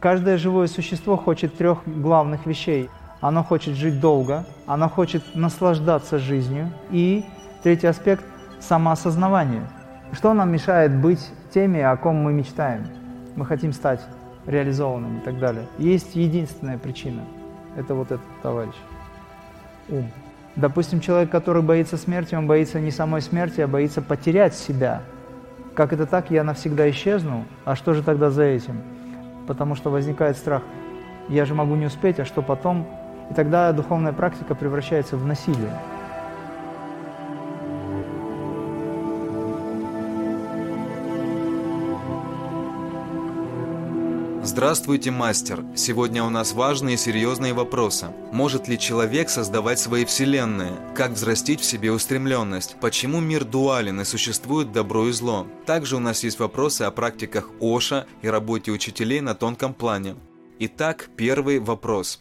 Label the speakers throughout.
Speaker 1: Каждое живое существо хочет трех главных вещей. Оно хочет жить долго, оно хочет наслаждаться жизнью. И третий аспект – самоосознавание. Что нам мешает быть теми, о ком мы мечтаем? Мы хотим стать реализованными и так далее. Есть единственная причина – это вот этот товарищ – ум. Допустим, человек, который боится смерти, он боится не самой смерти, а боится потерять себя. Как это так, я навсегда исчезну? А что же тогда за этим? Потому что возникает страх, я же могу не успеть, а что потом? И тогда духовная практика превращается в насилие.
Speaker 2: Здравствуйте, мастер! Сегодня у нас важные и серьезные вопросы. Может ли человек создавать свои вселенные? Как взрастить в себе устремленность? Почему мир дуален и существует добро и зло? Также у нас есть вопросы о практиках Оша и работе учителей на тонком плане. Итак, первый вопрос.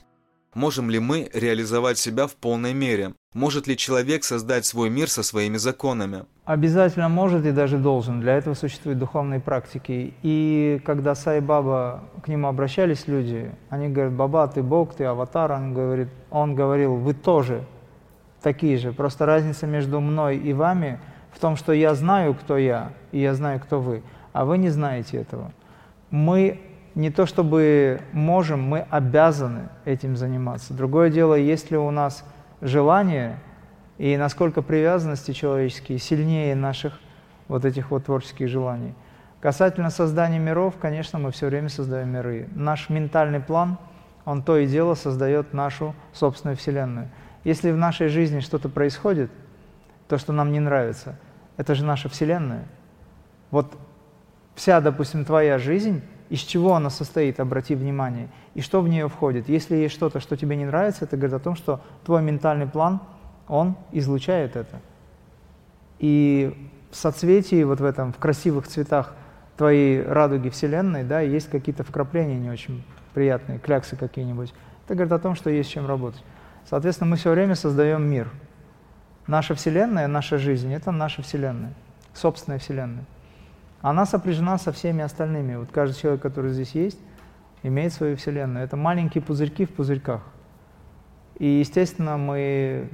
Speaker 2: Можем ли мы реализовать себя в полной мере? Может ли человек создать свой мир со своими законами?
Speaker 1: Обязательно может и даже должен. Для этого существуют духовные практики. И когда Сай Баба, к нему обращались люди, они говорят, Баба, ты Бог, ты аватар. Он, говорит, он говорил, вы тоже такие же. Просто разница между мной и вами в том, что я знаю, кто я, и я знаю, кто вы, а вы не знаете этого. Мы не то чтобы можем, мы обязаны этим заниматься. Другое дело, есть ли у нас желание и насколько привязанности человеческие сильнее наших вот этих вот творческих желаний. Касательно создания миров, конечно, мы все время создаем миры. Наш ментальный план, он то и дело создает нашу собственную Вселенную. Если в нашей жизни что-то происходит, то, что нам не нравится, это же наша Вселенная. Вот вся, допустим, твоя жизнь из чего она состоит, обрати внимание, и что в нее входит. Если есть что-то, что тебе не нравится, это говорит о том, что твой ментальный план, он излучает это. И в соцветии, вот в этом, в красивых цветах твоей радуги Вселенной, да, есть какие-то вкрапления не очень приятные, кляксы какие-нибудь. Это говорит о том, что есть чем работать. Соответственно, мы все время создаем мир. Наша Вселенная, наша жизнь – это наша Вселенная, собственная Вселенная она сопряжена со всеми остальными. Вот каждый человек, который здесь есть, имеет свою вселенную. Это маленькие пузырьки в пузырьках. И, естественно, мы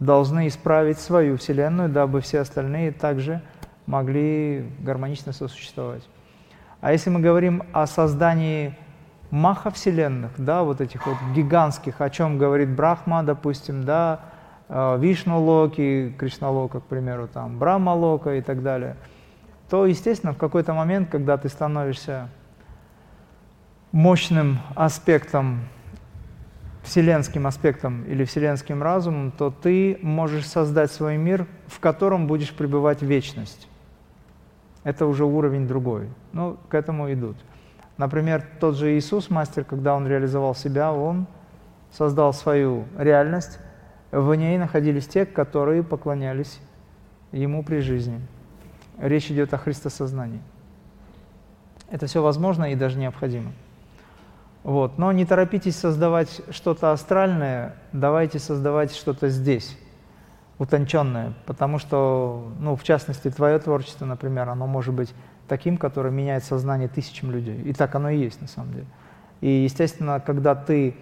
Speaker 1: должны исправить свою вселенную, дабы все остальные также могли гармонично сосуществовать. А если мы говорим о создании маха-вселенных, да, вот этих вот гигантских, о чем говорит Брахма, допустим, да, э, Вишну Локи, Кришна Лока, к примеру, там, Брахма Лока и так далее – то, естественно, в какой-то момент, когда ты становишься мощным аспектом, вселенским аспектом или вселенским разумом, то ты можешь создать свой мир, в котором будешь пребывать вечность. Это уже уровень другой. Ну, к этому идут. Например, тот же Иисус, мастер, когда он реализовал себя, он создал свою реальность, в ней находились те, которые поклонялись ему при жизни. Речь идет о христосознании. Это все возможно и даже необходимо. Вот. Но не торопитесь создавать что-то астральное, давайте создавать что-то здесь, утонченное, потому что, ну, в частности, твое творчество, например, оно может быть таким, которое меняет сознание тысячам людей. И так оно и есть на самом деле. И, естественно, когда ты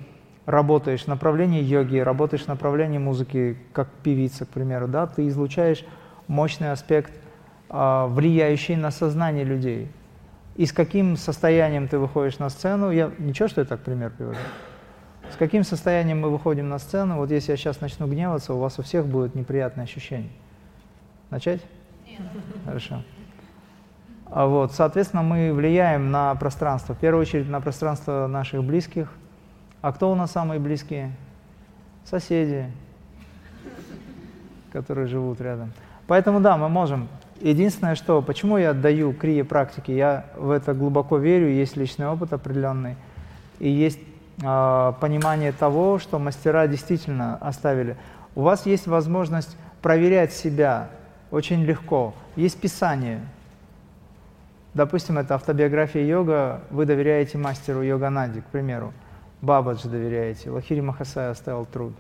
Speaker 1: работаешь в направлении йоги, работаешь в направлении музыки, как певица, к примеру, да, ты излучаешь мощный аспект – а, влияющий на сознание людей. И с каким состоянием ты выходишь на сцену, я ничего, что я так пример привожу. С каким состоянием мы выходим на сцену, вот если я сейчас начну гневаться, у вас у всех будет неприятное ощущение. Начать? Нет. Хорошо. А вот, соответственно, мы влияем на пространство, в первую очередь на пространство наших близких. А кто у нас самые близкие? Соседи, которые живут рядом. Поэтому да, мы можем Единственное, что, почему я отдаю крие практики, я в это глубоко верю, есть личный опыт определенный, и есть э, понимание того, что мастера действительно оставили. У вас есть возможность проверять себя очень легко. Есть писание. Допустим, это автобиография йога, вы доверяете мастеру йогананди, к примеру. Бабаджи доверяете, Лахири Махасай оставил труд.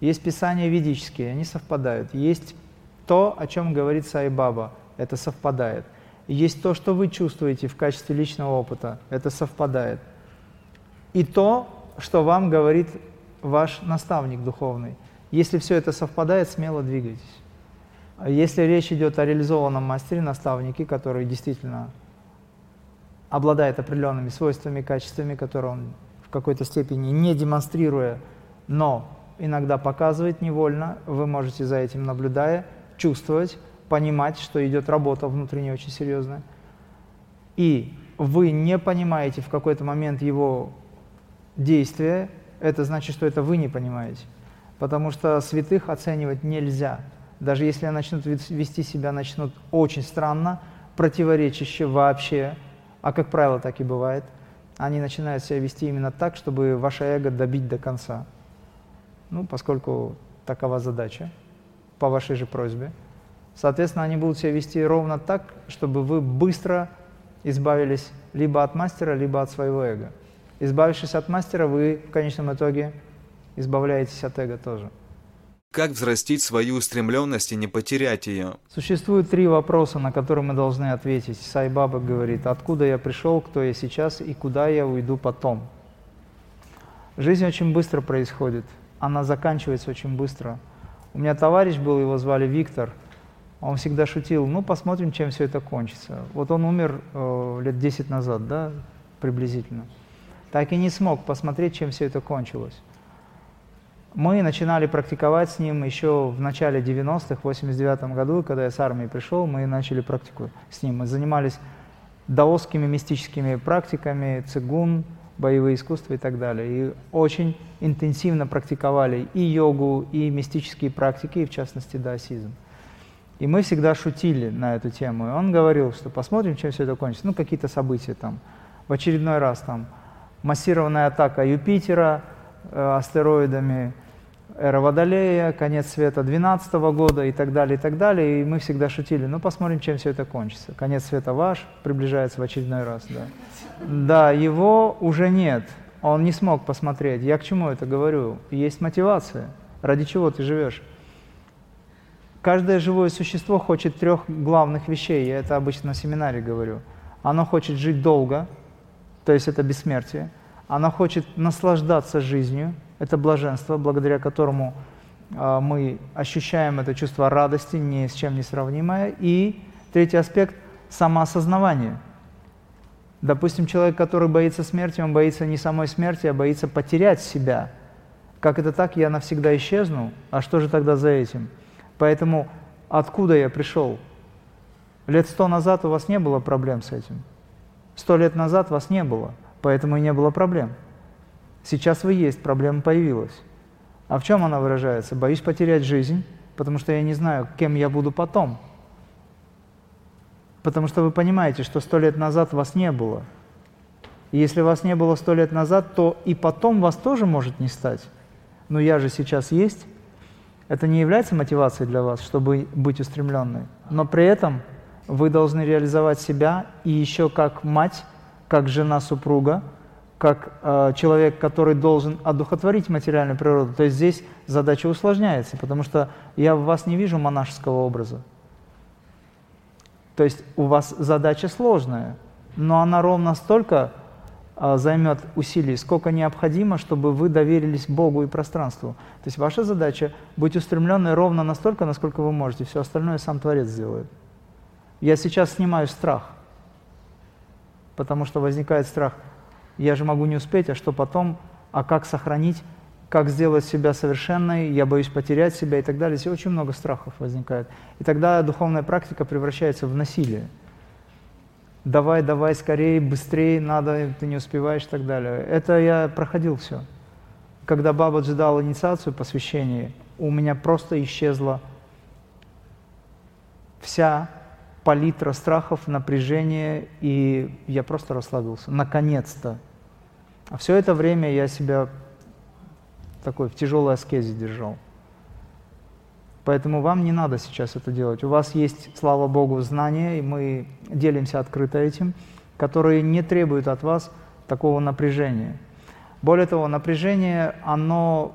Speaker 1: Есть писания ведические, они совпадают. Есть то, о чем говорит Сайбаба, это совпадает. есть то, что вы чувствуете в качестве личного опыта, это совпадает. и то, что вам говорит ваш наставник духовный. Если все это совпадает, смело двигайтесь. А если речь идет о реализованном мастере, наставнике, который действительно обладает определенными свойствами, качествами, которые он в какой-то степени не демонстрируя, но иногда показывает невольно, вы можете за этим наблюдая, чувствовать, понимать, что идет работа внутренняя очень серьезная. И вы не понимаете в какой-то момент его действия, это значит, что это вы не понимаете. Потому что святых оценивать нельзя. Даже если они начнут вести себя, начнут очень странно, противоречище вообще, а как правило так и бывает, они начинают себя вести именно так, чтобы ваше эго добить до конца. Ну, поскольку такова задача, по вашей же просьбе. Соответственно, они будут себя вести ровно так, чтобы вы быстро избавились либо от мастера, либо от своего эго. Избавившись от мастера, вы в конечном итоге избавляетесь от эго тоже.
Speaker 2: Как взрастить свою устремленность и не потерять ее?
Speaker 1: Существует три вопроса, на которые мы должны ответить. Сай Баба говорит, откуда я пришел, кто я сейчас и куда я уйду потом. Жизнь очень быстро происходит, она заканчивается очень быстро. У меня товарищ был, его звали Виктор, он всегда шутил, ну посмотрим, чем все это кончится. Вот он умер э, лет 10 назад, да, приблизительно так и не смог посмотреть, чем все это кончилось. Мы начинали практиковать с ним еще в начале 90-х, в 89 году, когда я с армии пришел, мы начали практику с ним. Мы занимались даосскими мистическими практиками, цигун, боевые искусства и так далее. И очень интенсивно практиковали и йогу, и мистические практики, и в частности даосизм. И мы всегда шутили на эту тему. И он говорил, что посмотрим, чем все это кончится. Ну, какие-то события там. В очередной раз там массированная атака Юпитера э, астероидами, эра Водолея, конец света 12 года и так далее, и так далее. И мы всегда шутили, ну посмотрим, чем все это кончится. Конец света ваш приближается в очередной раз. Да, да его уже нет, он не смог посмотреть. Я к чему это говорю? Есть мотивация. Ради чего ты живешь? Каждое живое существо хочет трех главных вещей, я это обычно на семинаре говорю. Оно хочет жить долго, то есть это бессмертие. Она хочет наслаждаться жизнью, это блаженство, благодаря которому э, мы ощущаем это чувство радости, ни с чем не сравнимое. И третий аспект – самоосознавание. Допустим, человек, который боится смерти, он боится не самой смерти, а боится потерять себя. Как это так, я навсегда исчезну? А что же тогда за этим? Поэтому откуда я пришел? Лет сто назад у вас не было проблем с этим. Сто лет назад вас не было, поэтому и не было проблем. Сейчас вы есть, проблема появилась. А в чем она выражается? Боюсь потерять жизнь, потому что я не знаю, кем я буду потом. Потому что вы понимаете, что сто лет назад вас не было. И если вас не было сто лет назад, то и потом вас тоже может не стать. Но я же сейчас есть. Это не является мотивацией для вас, чтобы быть устремленной. Но при этом вы должны реализовать себя и еще как мать, как жена супруга, как э, человек, который должен одухотворить материальную природу. То есть здесь задача усложняется, потому что я в вас не вижу монашеского образа. То есть у вас задача сложная, но она ровно столько э, займет усилий, сколько необходимо, чтобы вы доверились Богу и пространству. То есть ваша задача быть устремленной ровно настолько, насколько вы можете. Все остальное сам Творец сделает. Я сейчас снимаю страх, потому что возникает страх. Я же могу не успеть, а что потом, а как сохранить, как сделать себя совершенной, я боюсь потерять себя и так далее. Очень много страхов возникает. И тогда духовная практика превращается в насилие. Давай, давай, скорее, быстрее, надо, ты не успеваешь и так далее. Это я проходил все. Когда Бабаджи дал инициацию посвящения, у меня просто исчезла вся палитра страхов, напряжения, и я просто расслабился. Наконец-то. А все это время я себя такой в тяжелой аскезе держал. Поэтому вам не надо сейчас это делать. У вас есть, слава Богу, знания, и мы делимся открыто этим, которые не требуют от вас такого напряжения. Более того, напряжение, оно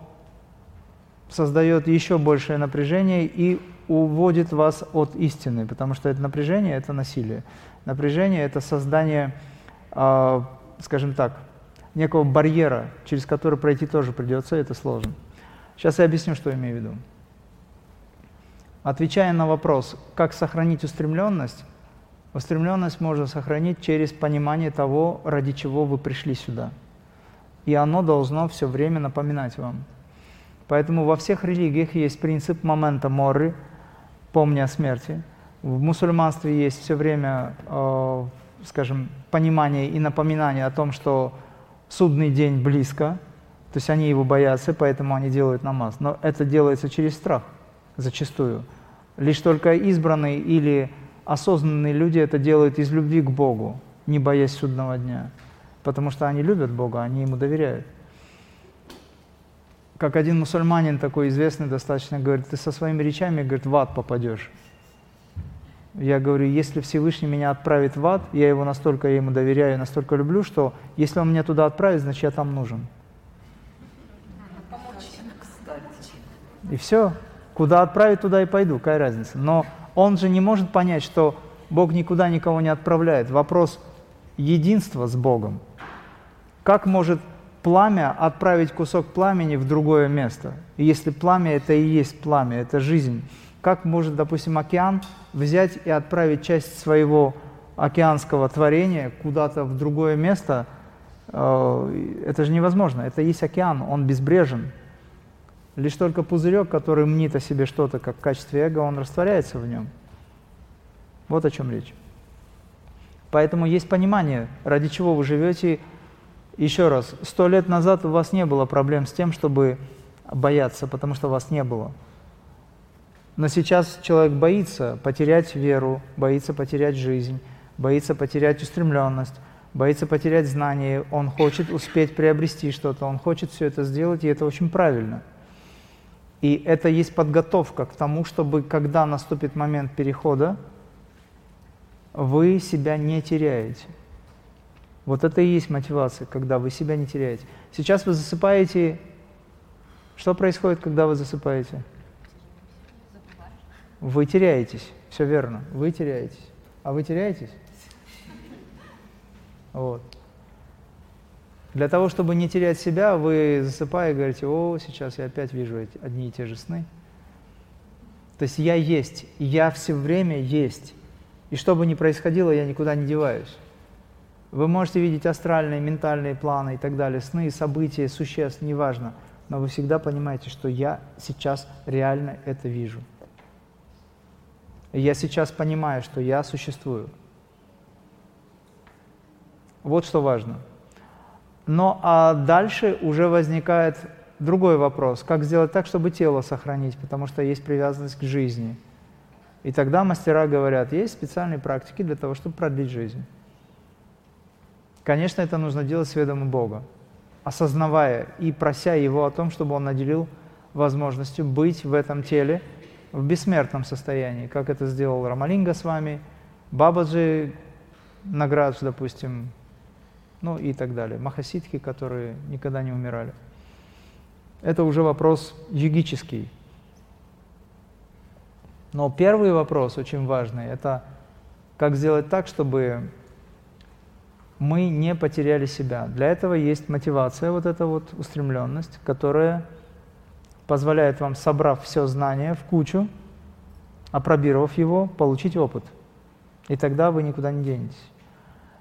Speaker 1: создает еще большее напряжение и уводит вас от истины, потому что это напряжение – это насилие. Напряжение – это создание, э, скажем так, некого барьера, через который пройти тоже придется, это сложно. Сейчас я объясню, что имею в виду. Отвечая на вопрос, как сохранить устремленность, устремленность можно сохранить через понимание того, ради чего вы пришли сюда. И оно должно все время напоминать вам. Поэтому во всех религиях есть принцип момента моры, помня о смерти. В мусульманстве есть все время, э, скажем, понимание и напоминание о том, что судный день близко, то есть они его боятся, поэтому они делают намаз. Но это делается через страх зачастую. Лишь только избранные или осознанные люди это делают из любви к Богу, не боясь судного дня. Потому что они любят Бога, они Ему доверяют. Как один мусульманин такой известный достаточно говорит, ты со своими речами, говорит, в ад попадешь. Я говорю, если Всевышний меня отправит в ад, я его настолько я ему доверяю, настолько люблю, что если он меня туда отправит, значит я там нужен. И все. Куда отправить, туда и пойду, какая разница. Но он же не может понять, что Бог никуда никого не отправляет. Вопрос единства с Богом. Как может пламя отправить кусок пламени в другое место? Если пламя это и есть пламя, это жизнь, как может, допустим, океан взять и отправить часть своего океанского творения куда-то в другое место, э, это же невозможно. Это есть океан, он безбрежен. Лишь только пузырек, который мнит о себе что-то, как в качестве эго, он растворяется в нем. Вот о чем речь. Поэтому есть понимание, ради чего вы живете. Еще раз, сто лет назад у вас не было проблем с тем, чтобы бояться, потому что вас не было. Но сейчас человек боится потерять веру, боится потерять жизнь, боится потерять устремленность, боится потерять знания, он хочет успеть приобрести что-то, он хочет все это сделать, и это очень правильно. И это есть подготовка к тому, чтобы, когда наступит момент перехода, вы себя не теряете. Вот это и есть мотивация, когда вы себя не теряете. Сейчас вы засыпаете. Что происходит, когда вы засыпаете? Вы теряетесь. Все верно. Вы теряетесь. А вы теряетесь? Вот. Для того, чтобы не терять себя, вы засыпая говорите, о, сейчас я опять вижу эти, одни и те же сны. То есть я есть, я все время есть. И что бы ни происходило, я никуда не деваюсь. Вы можете видеть астральные, ментальные планы и так далее, сны, события, существ, неважно. Но вы всегда понимаете, что я сейчас реально это вижу. Я сейчас понимаю, что я существую. Вот что важно. Но а дальше уже возникает другой вопрос. Как сделать так, чтобы тело сохранить, потому что есть привязанность к жизни. И тогда мастера говорят, есть специальные практики для того, чтобы продлить жизнь. Конечно, это нужно делать с ведомым Бога, осознавая и прося Его о том, чтобы Он наделил возможностью быть в этом теле – в бессмертном состоянии, как это сделал Рамалинга с вами, Бабаджи Наградж, допустим, ну и так далее, махасидхи, которые никогда не умирали. Это уже вопрос йогический. Но первый вопрос, очень важный, это как сделать так, чтобы мы не потеряли себя. Для этого есть мотивация, вот эта вот устремленность, которая позволяет вам, собрав все знание в кучу, опробировав его, получить опыт. И тогда вы никуда не денетесь.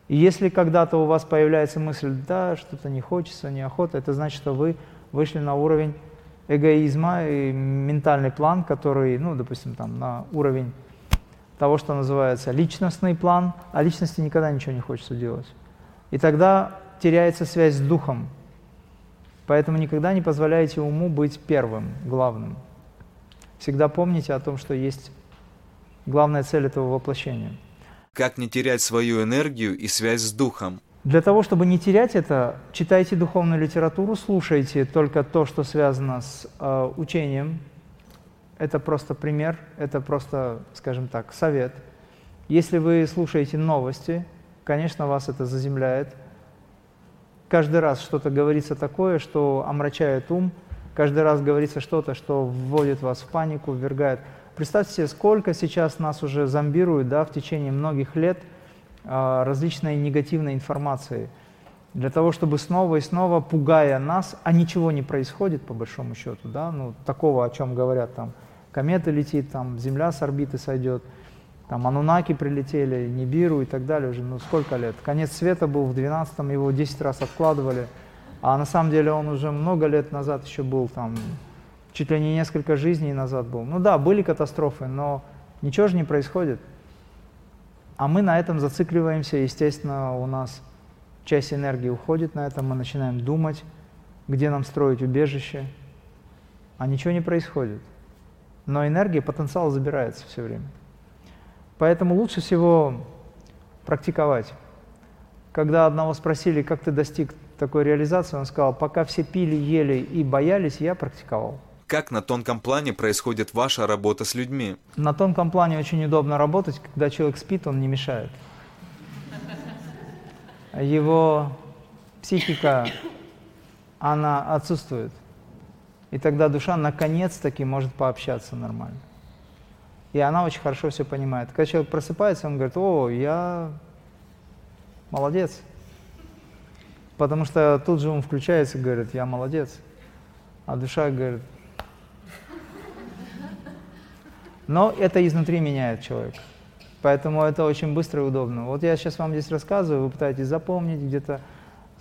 Speaker 1: И если когда-то у вас появляется мысль, да, что-то не хочется, неохота, это значит, что вы вышли на уровень эгоизма и ментальный план, который, ну, допустим, там, на уровень того, что называется личностный план, а личности никогда ничего не хочется делать. И тогда теряется связь с духом, Поэтому никогда не позволяйте уму быть первым, главным. Всегда помните о том, что есть главная цель этого воплощения.
Speaker 2: Как не терять свою энергию и связь с духом?
Speaker 1: Для того, чтобы не терять это, читайте духовную литературу, слушайте только то, что связано с э, учением. Это просто пример, это просто, скажем так, совет. Если вы слушаете новости, конечно, вас это заземляет – каждый раз что-то говорится такое, что омрачает ум, каждый раз говорится что-то, что вводит вас в панику, ввергает. Представьте себе, сколько сейчас нас уже зомбируют да, в течение многих лет а, различной негативной информации. для того, чтобы снова и снова, пугая нас, а ничего не происходит, по большому счету, да, ну, такого, о чем говорят, там, комета летит, там, Земля с орбиты сойдет, там, Анунаки прилетели, Нибиру и так далее уже, ну, сколько лет. Конец света был в 12-м, его 10 раз откладывали, а на самом деле он уже много лет назад еще был, там, чуть ли не несколько жизней назад был. Ну да, были катастрофы, но ничего же не происходит. А мы на этом зацикливаемся, естественно, у нас часть энергии уходит на это, мы начинаем думать, где нам строить убежище, а ничего не происходит. Но энергия, потенциал забирается все время. Поэтому лучше всего практиковать. Когда одного спросили, как ты достиг такой реализации, он сказал, пока все пили, ели и боялись, я практиковал.
Speaker 2: Как на тонком плане происходит ваша работа с людьми?
Speaker 1: На тонком плане очень удобно работать, когда человек спит, он не мешает его психика, она отсутствует. И тогда душа наконец-таки может пообщаться нормально. И она очень хорошо все понимает. Когда человек просыпается, он говорит, о, я молодец. Потому что тут же он включается и говорит, я молодец. А душа говорит, но это изнутри меняет человека. Поэтому это очень быстро и удобно. Вот я сейчас вам здесь рассказываю, вы пытаетесь запомнить, где-то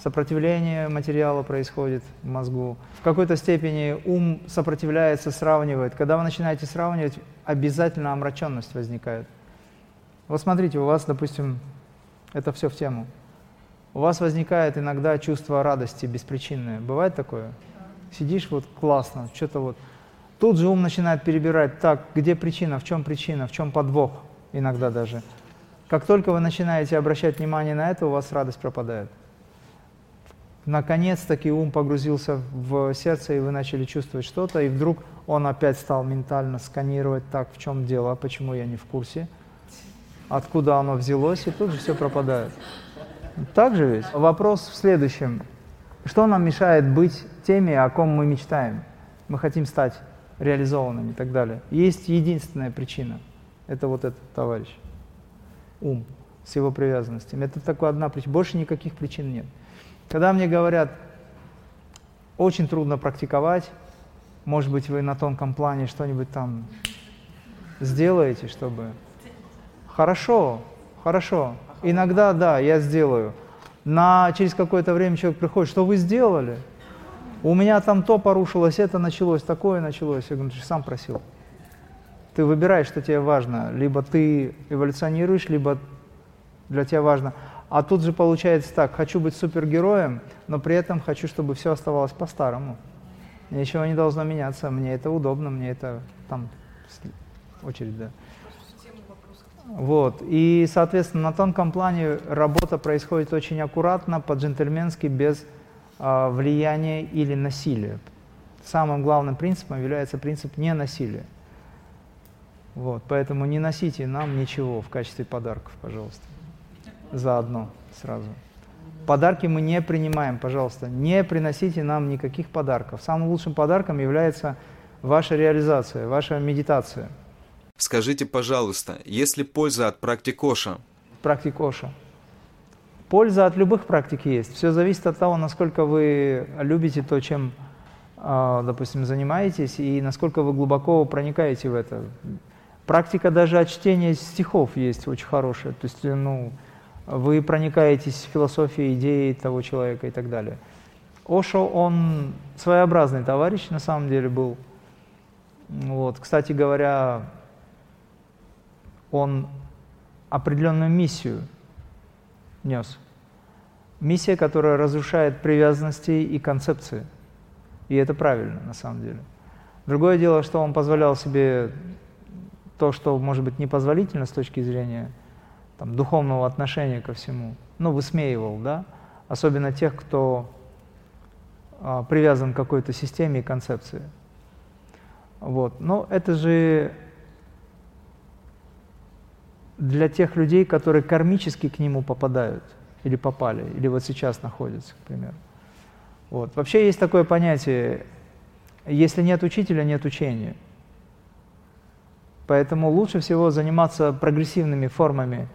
Speaker 1: сопротивление материала происходит в мозгу. В какой-то степени ум сопротивляется, сравнивает. Когда вы начинаете сравнивать, обязательно омраченность возникает. Вот смотрите, у вас, допустим, это все в тему. У вас возникает иногда чувство радости беспричинное. Бывает такое? Сидишь вот классно, что-то вот. Тут же ум начинает перебирать, так, где причина, в чем причина, в чем подвох иногда даже. Как только вы начинаете обращать внимание на это, у вас радость пропадает. Наконец-таки ум погрузился в сердце, и вы начали чувствовать что-то, и вдруг он опять стал ментально сканировать, так, в чем дело, почему я не в курсе, откуда оно взялось, и тут же все пропадает. Так же ведь? Вопрос в следующем. Что нам мешает быть теми, о ком мы мечтаем? Мы хотим стать реализованными и так далее. Есть единственная причина – это вот этот товарищ. Ум с его привязанностями. Это такая одна причина. Больше никаких причин нет. Когда мне говорят, очень трудно практиковать, может быть, вы на тонком плане что-нибудь там сделаете, чтобы... Хорошо, хорошо. Иногда, да, я сделаю. На, через какое-то время человек приходит, что вы сделали? У меня там то порушилось, это началось, такое началось. Я говорю, ты сам просил. Ты выбираешь, что тебе важно. Либо ты эволюционируешь, либо для тебя важно. А тут же получается так, хочу быть супергероем, но при этом хочу, чтобы все оставалось по-старому. Ничего не должно меняться, мне это удобно, мне это там очередь, да. Вот. И, соответственно, на тонком плане работа происходит очень аккуратно, по-джентльменски, без э, влияния или насилия. Самым главным принципом является принцип ненасилия. Вот, поэтому не носите нам ничего в качестве подарков, пожалуйста. Заодно, сразу. Подарки мы не принимаем, пожалуйста. Не приносите нам никаких подарков. Самым лучшим подарком является ваша реализация, ваша медитация.
Speaker 2: Скажите, пожалуйста, есть ли польза от практик Оша?
Speaker 1: Практик Оша. Польза от любых практик есть. Все зависит от того, насколько вы любите то, чем, а, допустим, занимаетесь, и насколько вы глубоко проникаете в это. Практика даже от чтения стихов есть очень хорошая. То есть, ну, вы проникаетесь в философию, идеи того человека и так далее. Ошо, он своеобразный товарищ на самом деле был. Вот. Кстати говоря, он определенную миссию нес. Миссия, которая разрушает привязанности и концепции. И это правильно на самом деле. Другое дело, что он позволял себе то, что может быть непозволительно с точки зрения там, духовного отношения ко всему, ну, высмеивал, да, особенно тех, кто а, привязан к какой-то системе и концепции. Вот. Но это же для тех людей, которые кармически к нему попадают, или попали, или вот сейчас находятся, к примеру. Вот. Вообще есть такое понятие, если нет учителя, нет учения. Поэтому лучше всего заниматься прогрессивными формами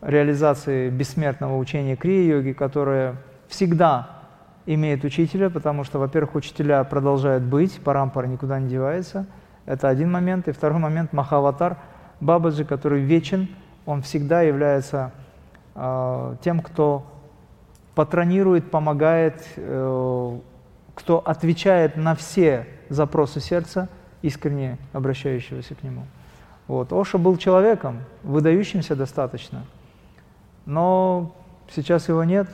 Speaker 1: реализации бессмертного учения крия-йоги, которое всегда имеет учителя, потому что, во-первых, учителя продолжают быть, парампара никуда не девается. Это один момент. И второй момент – Махаватар, Бабаджи, который вечен, он всегда является э, тем, кто патронирует, помогает, э, кто отвечает на все запросы сердца, искренне обращающегося к нему. Вот. Оша был человеком, выдающимся достаточно, но сейчас его нет.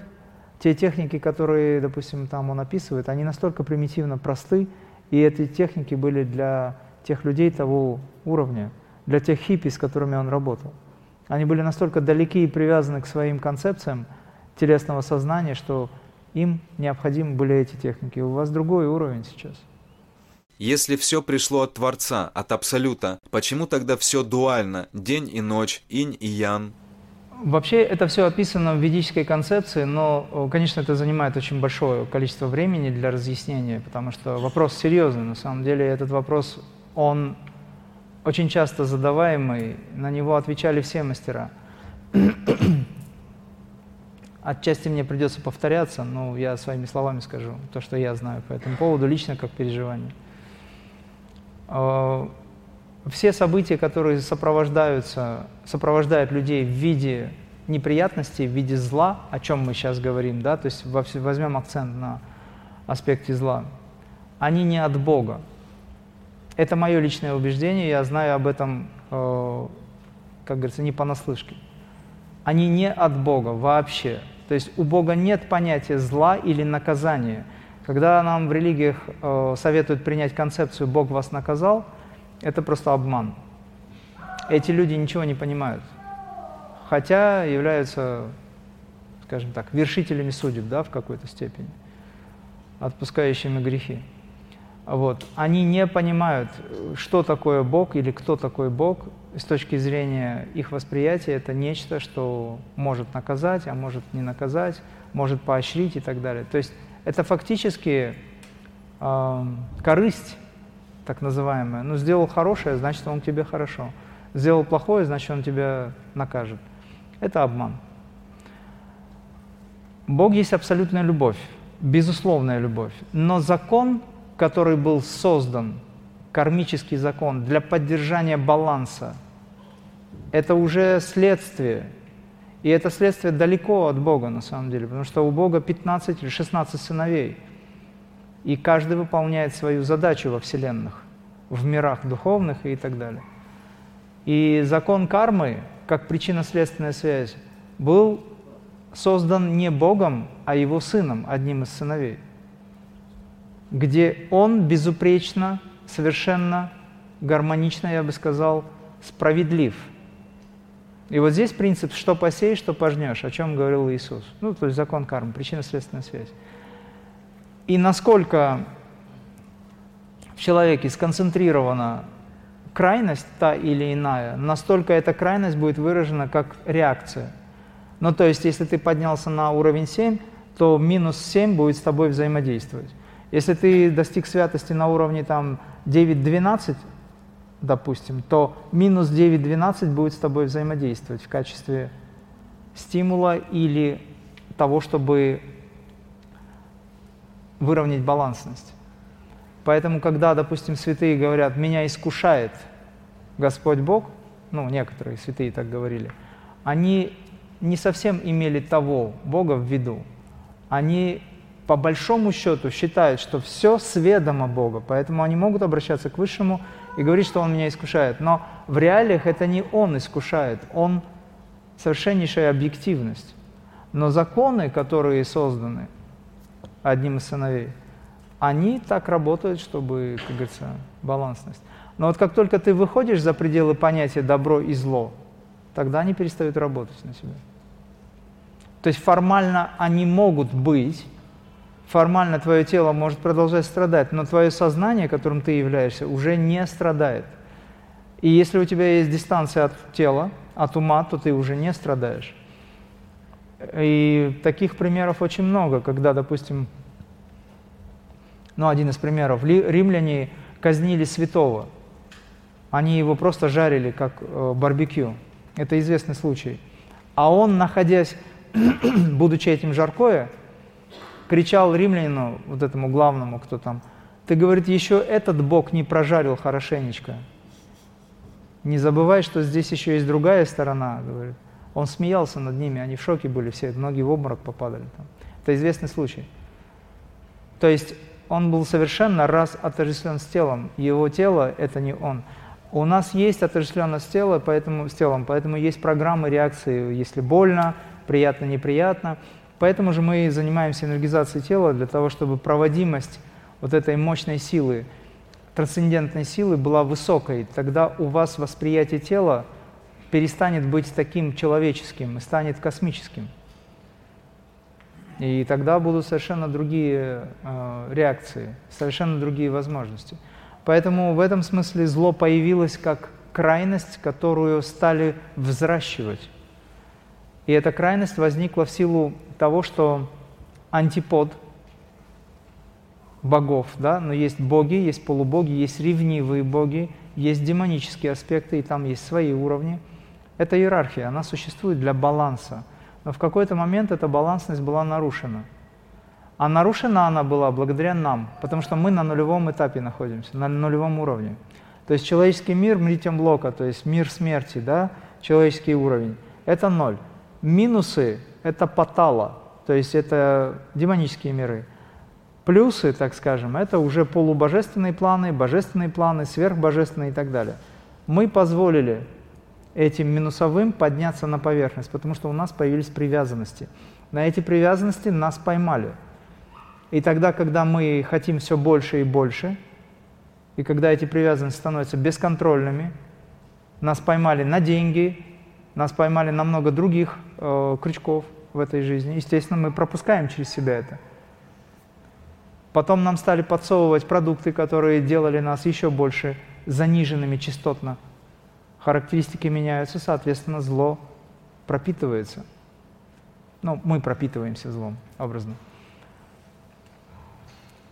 Speaker 1: Те техники, которые, допустим, там он описывает, они настолько примитивно просты, и эти техники были для тех людей того уровня, для тех хиппи, с которыми он работал. Они были настолько далеки и привязаны к своим концепциям телесного сознания, что им необходимы были эти техники. У вас другой уровень сейчас.
Speaker 2: Если все пришло от Творца, от Абсолюта, почему тогда все дуально, день и ночь, инь и ян?
Speaker 1: Вообще это все описано в ведической концепции, но, конечно, это занимает очень большое количество времени для разъяснения, потому что вопрос серьезный. На самом деле этот вопрос, он очень часто задаваемый, на него отвечали все мастера. Отчасти мне придется повторяться, но я своими словами скажу то, что я знаю по этому поводу, лично как переживание. Все события, которые сопровождаются, сопровождают людей в виде неприятностей, в виде зла, о чем мы сейчас говорим, да, то есть возьмем акцент на аспекте зла, они не от Бога. Это мое личное убеждение, я знаю об этом, э, как говорится, не понаслышке. Они не от Бога вообще. То есть у Бога нет понятия зла или наказания. Когда нам в религиях э, советуют принять концепцию «Бог вас наказал», это просто обман. Эти люди ничего не понимают, хотя являются, скажем так, вершителями судеб, да, в какой-то степени, отпускающими грехи. Вот. Они не понимают, что такое Бог или кто такой Бог. С точки зрения их восприятия это нечто, что может наказать, а может не наказать, может поощрить и так далее. То есть это фактически э, корысть, так называемая. Ну, сделал хорошее, значит, он тебе хорошо. Сделал плохое, значит, он тебя накажет. Это обман. Бог есть абсолютная любовь, безусловная любовь. Но закон, который был создан, кармический закон, для поддержания баланса, это уже следствие и это следствие далеко от Бога, на самом деле, потому что у Бога 15 или 16 сыновей. И каждый выполняет свою задачу во вселенных, в мирах духовных и так далее. И закон кармы, как причинно-следственная связь, был создан не Богом, а его сыном, одним из сыновей, где он безупречно, совершенно гармонично, я бы сказал, справедлив – и вот здесь принцип «что посеешь, что пожнешь», о чем говорил Иисус. Ну, то есть закон кармы, причинно-следственная связь. И насколько в человеке сконцентрирована крайность та или иная, настолько эта крайность будет выражена как реакция. Ну, то есть, если ты поднялся на уровень 7, то минус 7 будет с тобой взаимодействовать. Если ты достиг святости на уровне там 9-12, допустим, то минус 9-12 будет с тобой взаимодействовать в качестве стимула или того, чтобы выровнять балансность. Поэтому, когда, допустим, святые говорят, меня искушает Господь Бог, ну, некоторые святые так говорили, они не совсем имели того Бога в виду. Они по большому счету считают, что все сведомо Бога, поэтому они могут обращаться к Высшему и говорить, что Он меня искушает. Но в реалиях это не Он искушает, Он совершеннейшая объективность. Но законы, которые созданы одним из сыновей, они так работают, чтобы, как говорится, балансность. Но вот как только ты выходишь за пределы понятия добро и зло, тогда они перестают работать на себя. То есть формально они могут быть, формально твое тело может продолжать страдать, но твое сознание, которым ты являешься, уже не страдает. И если у тебя есть дистанция от тела, от ума, то ты уже не страдаешь. И таких примеров очень много, когда, допустим, ну, один из примеров, римляне казнили святого. Они его просто жарили, как э, барбекю. Это известный случай. А он, находясь, будучи этим жаркое, кричал римлянину, вот этому главному, кто там, ты, говорит, еще этот Бог не прожарил хорошенечко. Не забывай, что здесь еще есть другая сторона, говорит. Он смеялся над ними, они в шоке были все, многие в обморок попадали. Там. Это известный случай. То есть он был совершенно раз отождествлен с телом. Его тело – это не он. У нас есть отождествленность тела, поэтому, с телом, поэтому есть программы реакции, если больно, приятно, неприятно. Поэтому же мы занимаемся энергизацией тела для того, чтобы проводимость вот этой мощной силы, трансцендентной силы была высокой. Тогда у вас восприятие тела перестанет быть таким человеческим и станет космическим. И тогда будут совершенно другие э, реакции, совершенно другие возможности. Поэтому в этом смысле зло появилось как крайность, которую стали взращивать. И эта крайность возникла в силу того, что антипод богов, да, но есть боги, есть полубоги, есть ревнивые боги, есть демонические аспекты, и там есть свои уровни. Это иерархия, она существует для баланса – но в какой-то момент эта балансность была нарушена. А нарушена она была благодаря нам, потому что мы на нулевом этапе находимся, на нулевом уровне. То есть человеческий мир, мритем блока, то есть мир смерти, да, человеческий уровень, это ноль. Минусы – это патала, то есть это демонические миры. Плюсы, так скажем, это уже полубожественные планы, божественные планы, сверхбожественные и так далее. Мы позволили этим минусовым подняться на поверхность, потому что у нас появились привязанности. На эти привязанности нас поймали. И тогда, когда мы хотим все больше и больше, и когда эти привязанности становятся бесконтрольными, нас поймали на деньги, нас поймали на много других э, крючков в этой жизни. Естественно, мы пропускаем через себя это. Потом нам стали подсовывать продукты, которые делали нас еще больше заниженными частотно характеристики меняются, соответственно, зло пропитывается. Ну, мы пропитываемся злом, образно.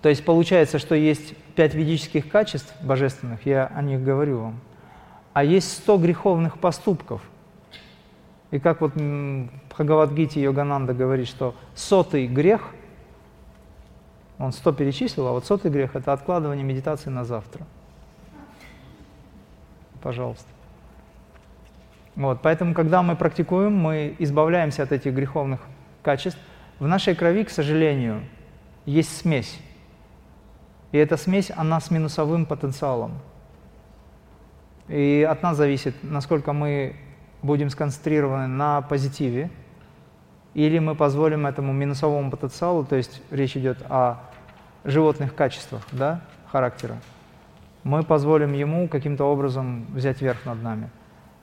Speaker 1: То есть получается, что есть пять ведических качеств божественных, я о них говорю вам, а есть сто греховных поступков. И как вот в Бхагавадгите Йогананда говорит, что сотый грех, он сто перечислил, а вот сотый грех – это откладывание медитации на завтра. Пожалуйста. Вот, поэтому, когда мы практикуем, мы избавляемся от этих греховных качеств. В нашей крови, к сожалению, есть смесь. И эта смесь, она с минусовым потенциалом. И от нас зависит, насколько мы будем сконцентрированы на позитиве, или мы позволим этому минусовому потенциалу, то есть речь идет о животных качествах да, характера, мы позволим ему каким-то образом взять верх над нами.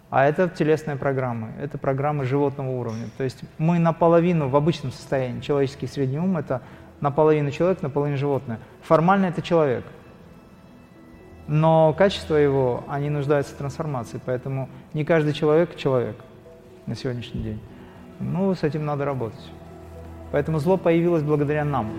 Speaker 1: А это телесные программы, это программы животного уровня. То есть мы наполовину в обычном состоянии, человеческий средний ум – это наполовину человек, наполовину животное. Формально это человек. Но качество его, они нуждаются в трансформации, поэтому не каждый человек – человек на сегодняшний день. Ну, с этим надо работать. Поэтому зло появилось благодаря нам.